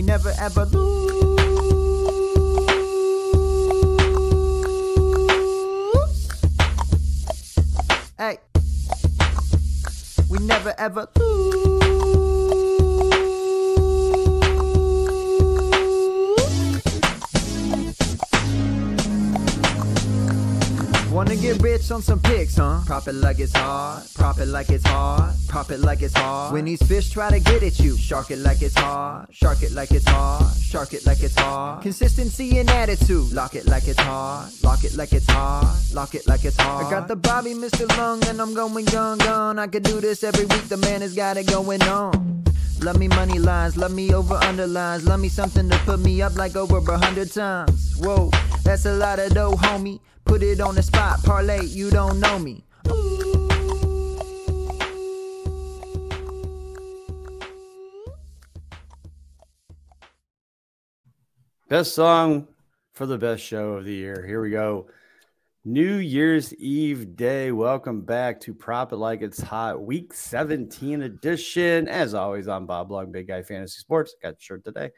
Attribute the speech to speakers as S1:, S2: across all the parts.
S1: We never ever lose. Hey, we never ever lose. Wanna get rich on some pics, huh? Prop it like it's hard, prop it like it's hard, prop it like it's hard. When these fish try to get at you, shark it like it's hard, shark it like it's hard, shark it like it's hard. Consistency and attitude, lock it like it's hard, lock it like it's hard, lock it like it's hard. I got the Bobby Mr. Lung and I'm going gone, gone. I could do this every week, the man has got it going on. Love me money lines, love me over underlines, love me something to put me up like over a hundred times. Whoa, that's a lot of dough, homie. Put it on the spot, parlay, you don't know me.
S2: Best song for the best show of the year. Here we go. New Year's Eve day. Welcome back to Prop It Like It's Hot, week 17 edition. As always, I'm Bob Lung, Big Guy Fantasy Sports. Got the shirt today.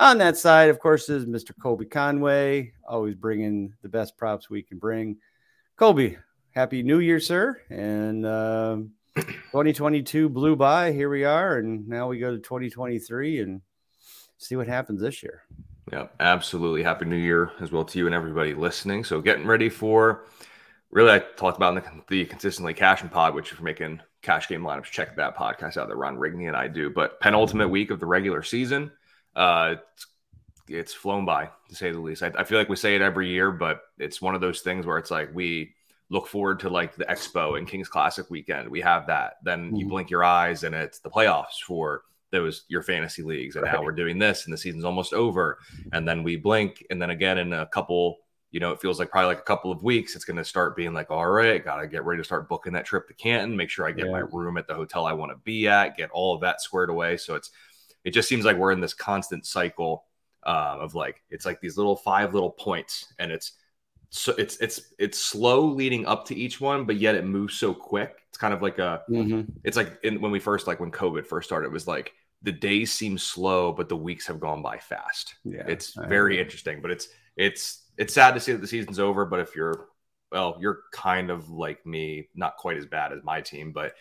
S2: On that side, of course, is Mr. Colby Conway, always bringing the best props we can bring. Colby, happy New Year, sir. And um 2022 blew by. Here we are. And now we go to 2023 and see what happens this year.
S3: Yeah, absolutely. Happy New Year as well to you and everybody listening. So, getting ready for really, I talked about in the, the consistently cashing pod, which if you're making cash game lineups, check that podcast out that Ron Rigney and I do. But penultimate week of the regular season, uh, it's, it's flown by to say the least. I, I feel like we say it every year, but it's one of those things where it's like we look forward to like the Expo and Kings Classic weekend. We have that. Then you
S2: Mhm.
S3: blink your eyes and it's the playoffs for those your fantasy leagues. And now
S2: Right.
S3: we're doing this and the season's almost over. And then we blink. And then again in a couple, you know, it feels like probably like a couple of weeks, it's going to start being like, all right, got to get ready to start booking that trip to Canton, make sure I get
S2: Yeah.
S3: my room at the hotel I want to be at, get all of that squared away. So it's, it just seems like we're in this constant cycle uh, of like, it's like these little five little points and it's, so it's it's it's slow leading up to each one, but yet it moves so quick. It's kind of like a it's like in, when we first like when COVID first started, it was like the days seem slow, but the weeks have gone by fast.
S2: Yeah.
S3: It's very interesting, but it's it's it's sad to see that the season's over. But if you're well, you're kind of like me, not quite as bad as my team, but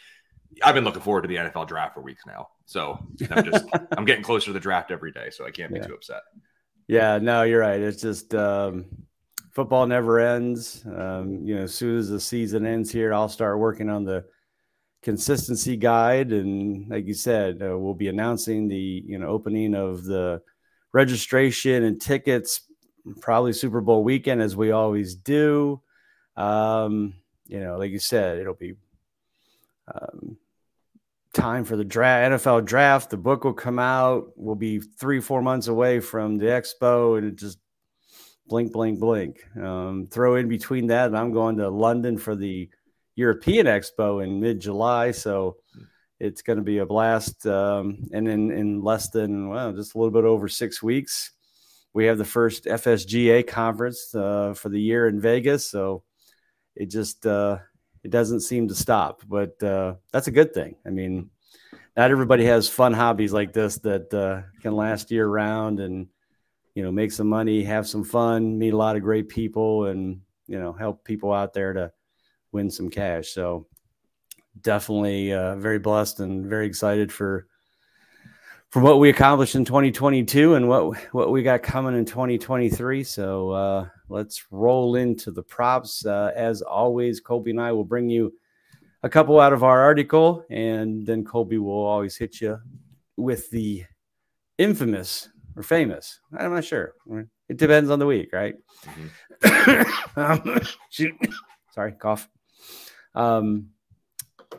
S3: I've been looking forward to the NFL draft for weeks now. So I'm just I'm getting closer to the draft every day, so I can't be
S2: Yeah.
S3: too upset.
S2: Yeah, no, you're right. It's just um, football never ends. Um, you know, as soon as the season ends here, I'll start working on the consistency guide, and like you said, uh, we'll be announcing the you know opening of the registration and tickets probably Super Bowl weekend, as we always do. Um, you know, like you said, it'll be um, time for the draft, NFL draft. The book will come out. We'll be three, four months away from the expo, and it just blink, blink, blink. Um, throw in between that, and I'm going to London for the European Expo in mid July. So it's going to be a blast. Um, and in, in less than, well, just a little bit over six weeks, we have the first FSGA conference uh, for the year in Vegas. So it just, uh, it doesn't seem to stop, but uh, that's a good thing. I mean, not everybody has fun hobbies like this that uh, can last year round and you know make some money, have some fun, meet a lot of great people, and you know help people out there to win some cash. So definitely uh, very blessed and very excited for for what we accomplished in 2022 and what what we got coming in 2023. So uh, let's roll into the props. Uh, as always, Colby and I will bring you a couple out of our article, and then Colby will always hit you with the infamous or famous. I'm not sure. It depends on the week, right? um, shoot. Sorry, cough. Um,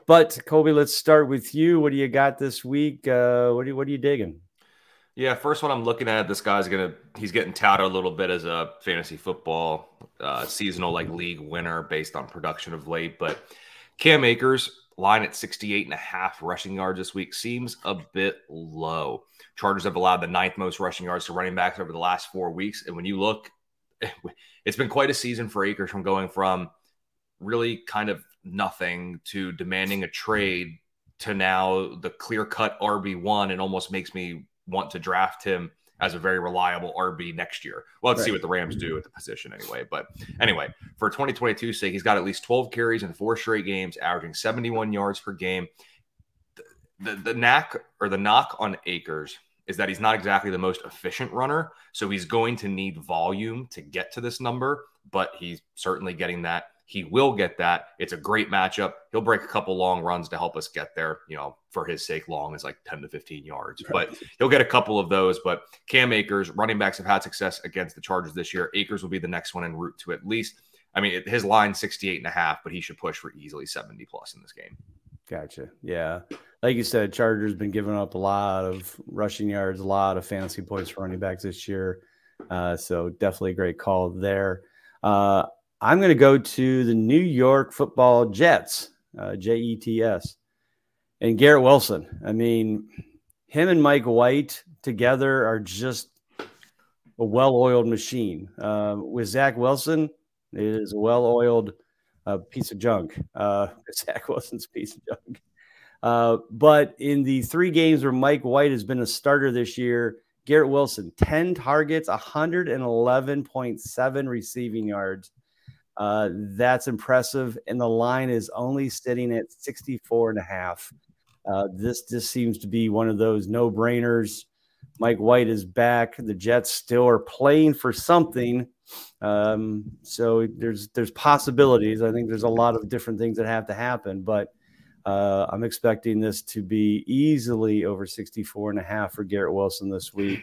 S2: but Colby, let's start with you. What do you got this week? Uh, what do you, what are you digging?
S3: Yeah, first one I'm looking at, this guy's gonna he's getting touted a little bit as a fantasy football uh, seasonal like league winner based on production of late, but Cam Akers line at 68 and a half rushing yards this week seems a bit low. Chargers have allowed the ninth most rushing yards to running backs over the last four weeks, and when you look, it's been quite a season for Akers from going from really kind of nothing to demanding a trade to now the clear cut RB1 and almost makes me want to draft him as a very reliable RB next year. Well, let's
S2: Right.
S3: see what the Rams do at the position anyway. But anyway, for 2022 sake, he's got at least 12 carries in four straight games, averaging 71 yards per game. The, the, the knack or the knock on Akers is that he's not exactly the most efficient runner. So he's going to need volume to get to this number, but he's certainly getting that. He will get that. It's a great matchup. He'll break a couple long runs to help us get there. You know, for his sake, long is like 10 to 15 yards, but he'll get a couple of those. But Cam Akers, running backs have had success against the Chargers this year. Akers will be the next one en route to at least, I mean, his line 68 and a half, but he should push for easily 70 plus in this game.
S2: Gotcha. Yeah. Like you said, Chargers been giving up a lot of rushing yards, a lot of fantasy points for running backs this year. Uh, so definitely a great call there. Uh, I'm going to go to the New York Football Jets, uh, J E T S, and Garrett Wilson. I mean, him and Mike White together are just a well-oiled machine. Uh, with Zach Wilson, it is a well-oiled uh, piece of junk. Uh, Zach Wilson's piece of junk. Uh, but in the three games where Mike White has been a starter this year, Garrett Wilson, 10 targets, 111.7 receiving yards. Uh, that's impressive. And the line is only sitting at 64 and a half. Uh, this just seems to be one of those no brainers. Mike White is back. The Jets still are playing for something. Um, so there's there's possibilities. I think there's a lot of different things that have to happen, but uh, I'm expecting this to be easily over 64 and a half for Garrett Wilson this week,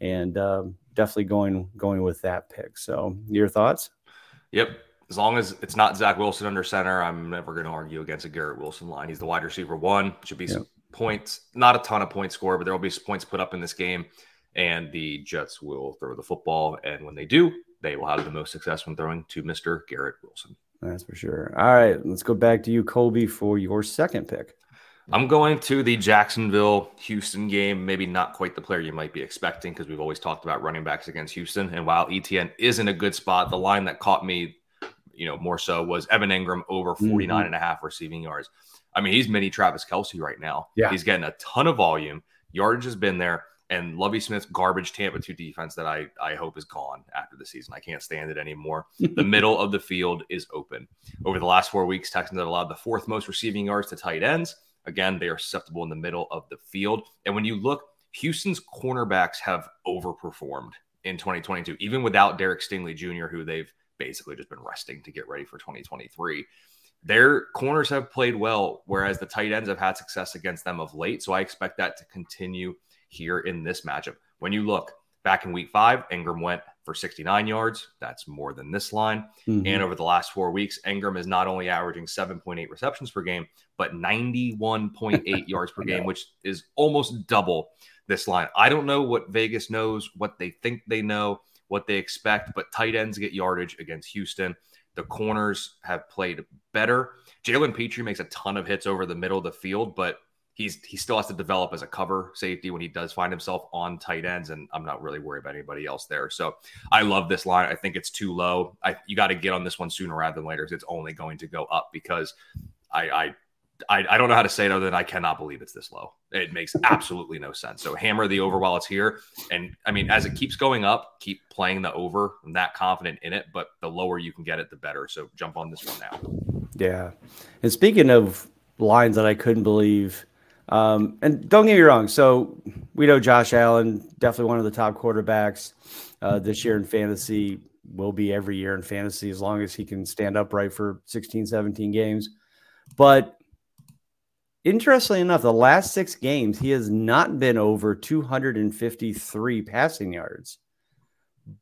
S2: and um, definitely going going with that pick. So your thoughts?
S3: Yep. As long as it's not Zach Wilson under center, I'm never going to argue against a Garrett Wilson line. He's the wide receiver one. Should be some points, not a ton of points scored, but there will be some points put up in this game. And the Jets will throw the football. And when they do, they will have the most success when throwing to Mr. Garrett Wilson.
S2: That's for sure. All right, let's go back to you, Colby, for your second pick.
S3: I'm going to the Jacksonville Houston game. Maybe not quite the player you might be expecting because we've always talked about running backs against Houston. And while ETN is in a good spot, the line that caught me, you know, more so was Evan Engram over mm-hmm. 49 and a half receiving yards. I mean, he's mini Travis Kelce right now.
S2: Yeah.
S3: He's getting a ton of volume. Yardage has been there. And Lovie Smith's garbage Tampa 2 defense that I, I hope is gone after the season. I can't stand it anymore. the middle of the field is open. Over the last four weeks, Texans have allowed the fourth most receiving yards to tight ends. Again, they are susceptible in the middle of the field. And when you look, Houston's cornerbacks have overperformed in 2022, even without Derek Stingley Jr., who they've basically just been resting to get ready for 2023. Their corners have played well, whereas the tight ends have had success against them of late. So I expect that to continue here in this matchup. When you look back in week five, Engram went for 69 yards. That's more than this line.
S2: Mhm.
S3: And over the last four weeks, Engram is not only averaging 7.8 receptions per game, but 91.8 yards per game, which is almost double this line. I don't know what Vegas knows, what they think they know, what they expect, but tight ends get yardage against Houston. The corners have played better. Jalen Pitre makes a ton of hits over the middle of the field, but he's he still has to develop as a cover safety when he does find himself on tight ends, and I'm not really worried about anybody else there. So I love this line. I think it's too low. I you got to get on this one sooner rather than later. It's only going to go up because I I. I, I don't know how to say it other than I cannot believe it's this low. It makes absolutely no sense. So hammer the over while it's here. And I mean, as it keeps going up, keep playing the over. I'm that confident in it, but the lower you can get it, the better. So jump on this one now.
S2: Yeah. And speaking of lines that I couldn't believe, um, and don't get me wrong. So we know Josh Allen, definitely one of the top quarterbacks uh, this year in fantasy, will be every year in fantasy as long as he can stand upright for 16, 17 games. But interestingly enough, the last six games, he has not been over 253 passing yards.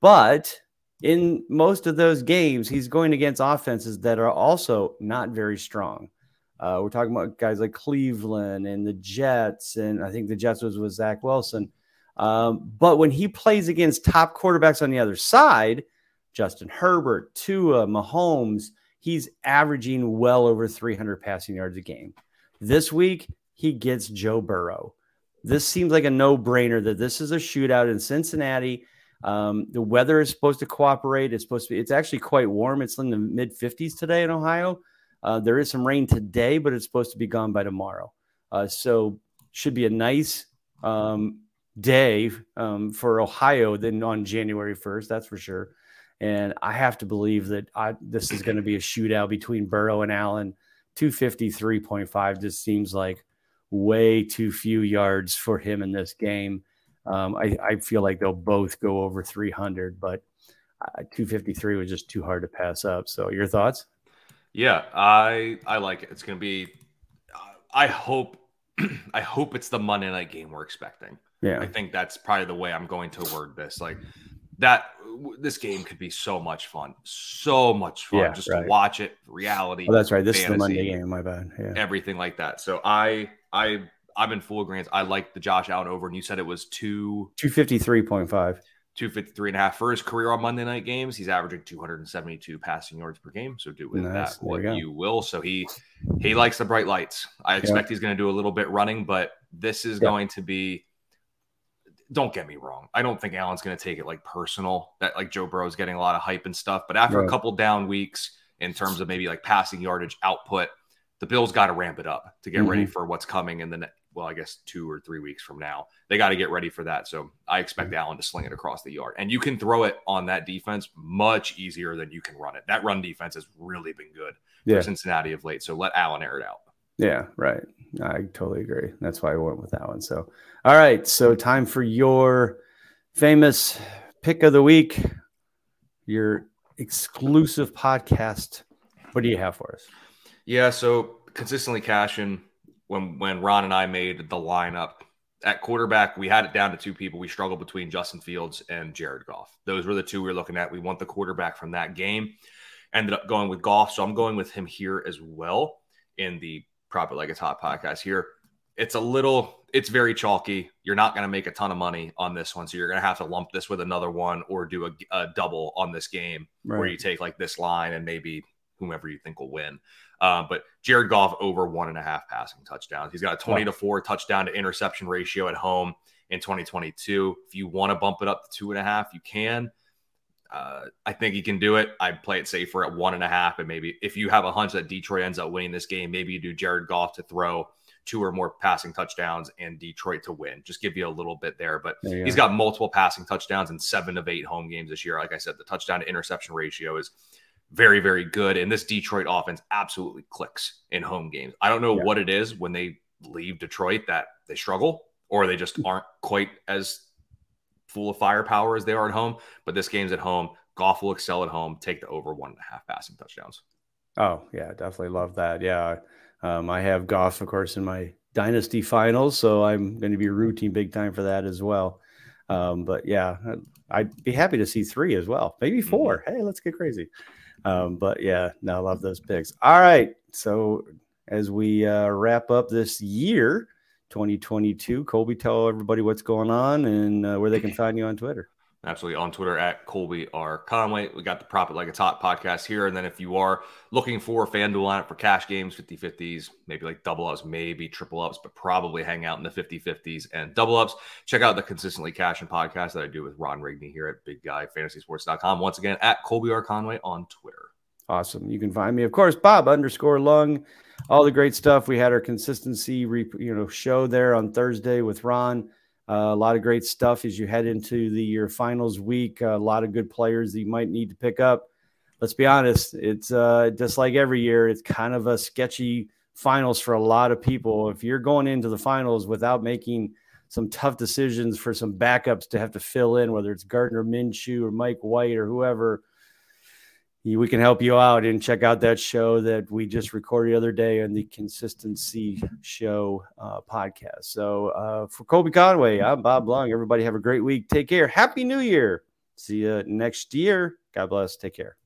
S2: But in most of those games, he's going against offenses that are also not very strong. Uh, we're talking about guys like Cleveland and the Jets, and I think the Jets was with Zach Wilson. Um, but when he plays against top quarterbacks on the other side, Justin Herbert, Tua, Mahomes, he's averaging well over 300 passing yards a game. This week, he gets Joe Burrow. This seems like a no brainer that this is a shootout in Cincinnati. Um, the weather is supposed to cooperate. It's supposed to be, it's actually quite warm. It's in the mid 50s today in Ohio. Uh, there is some rain today, but it's supposed to be gone by tomorrow. Uh, so, should be a nice um, day um, for Ohio than on January 1st. That's for sure. And I have to believe that I, this is going to be a shootout between Burrow and Allen. 253.5 just seems like way too few yards for him in this game. Um, I, I, feel like they'll both go over 300, but uh, 253 was just too hard to pass up. So, your thoughts?
S3: Yeah, I I like it. It's going to be. I hope I hope it's the Monday night game we're expecting.
S2: Yeah,
S3: I think that's probably the way I'm going to word this. Like that, this game could be so much fun, so much fun
S2: yeah,
S3: just
S2: right.
S3: to watch it. Reality.
S2: Oh, that's right. This
S3: fantasy,
S2: is the Monday game. My bad. Yeah,
S3: everything like that. So I I I'm in full agreement. I like the Josh Allen over, and you said it was two
S2: two fifty three point five.
S3: 253 and a half for his career on Monday night games. He's averaging 272 passing yards per game. So do with
S2: nice.
S3: that what you, you, will. So he he likes the bright lights. I expect yeah. he's going to do a little bit running, but this is yeah. going to be don't get me wrong. I don't think Allen's going to take it like personal that like Joe Burrow's getting a lot of hype and stuff. But after right. a couple down weeks in terms of maybe like passing yardage output, the Bills got to ramp it up to get mm-hmm. ready for what's coming in the well, I guess two or three weeks from now. They got to get ready for that. So I expect mm-hmm. Allen to sling it across the yard. And you can throw it on that defense much easier than you can run it. That run defense has really been good yeah. for Cincinnati of late. So let Allen air it out.
S2: Yeah, right. I totally agree. That's why I went with that one. So, all right. So, time for your famous pick of the week, your exclusive podcast. What do you have for us?
S3: Yeah. So, consistently cashing when when Ron and I made the lineup at quarterback, we had it down to two people. We struggled between Justin Fields and Jared Goff. Those were the two we were looking at. We want the quarterback from that game. Ended up going with Goff, so I'm going with him here as well in the Prop It Like It's Hot podcast here. It's a little, it's very chalky. You're not going to make a ton of money on this one, so you're going to have to lump this with another one or do a, a double on this game right. where you take like this line and maybe whomever you think will win. Uh, but Jared Goff over one and a half passing touchdowns. He's got a 20 to four touchdown to interception ratio at home in 2022. If you want to bump it up to two and a half, you can. Uh, I think he can do it. I'd play it safer at one and a half. And maybe if you have a hunch that Detroit ends up winning this game, maybe you do Jared Goff to throw two or more passing touchdowns and Detroit to win. Just give you a little bit there. But there he's go. got multiple passing touchdowns in seven of eight home games this year. Like I said, the touchdown to interception ratio is very, very good. And this Detroit offense absolutely clicks in home games. I don't know yeah. what it is when they leave Detroit that they struggle or they just aren't quite as full of firepower as they are at home. But this game's at home. Goff will excel at home. Take the over one and a half passing touchdowns.
S2: Oh, yeah, definitely love that. Yeah. Um, I have Goff, of course, in my dynasty finals. So I'm going to be rooting big time for that as well. Um, but yeah, I'd be happy to see three as well, maybe 4 mm-hmm. Hey, let's get crazy. Um, but yeah, no, I love those picks. All right. So as we uh, wrap up this year, 2022, Colby, tell everybody what's going on and uh, where they can find you on Twitter.
S3: Absolutely. On Twitter at Colby R. Conway. We got the Prop It Like It's Hot podcast here. And then if you are looking for a FanDuel lineup for cash games, 50 50s, maybe like double ups, maybe triple ups, but probably hang out in the 50 50s and double ups, check out the Consistently Cashing podcast that I do with Ron Rigney here at BigGuyFantasySports.com. Once again, at Colby R. Conway on Twitter.
S2: Awesome. You can find me, of course, Bob underscore Lung. All the great stuff. We had our consistency, re, you know, show there on Thursday with Ron. Uh, a lot of great stuff as you head into the your finals week. Uh, a lot of good players that you might need to pick up. Let's be honest, it's uh, just like every year. It's kind of a sketchy finals for a lot of people. If you're going into the finals without making some tough decisions for some backups to have to fill in, whether it's Gardner Minshew or Mike White or whoever, we can help you out and check out that show that we just recorded the other day on the Consistency Show uh, podcast. So uh, for Colby Conway, I'm Bob Lung. Everybody have a great week. Take care. Happy New Year. See you next year. God bless. Take care.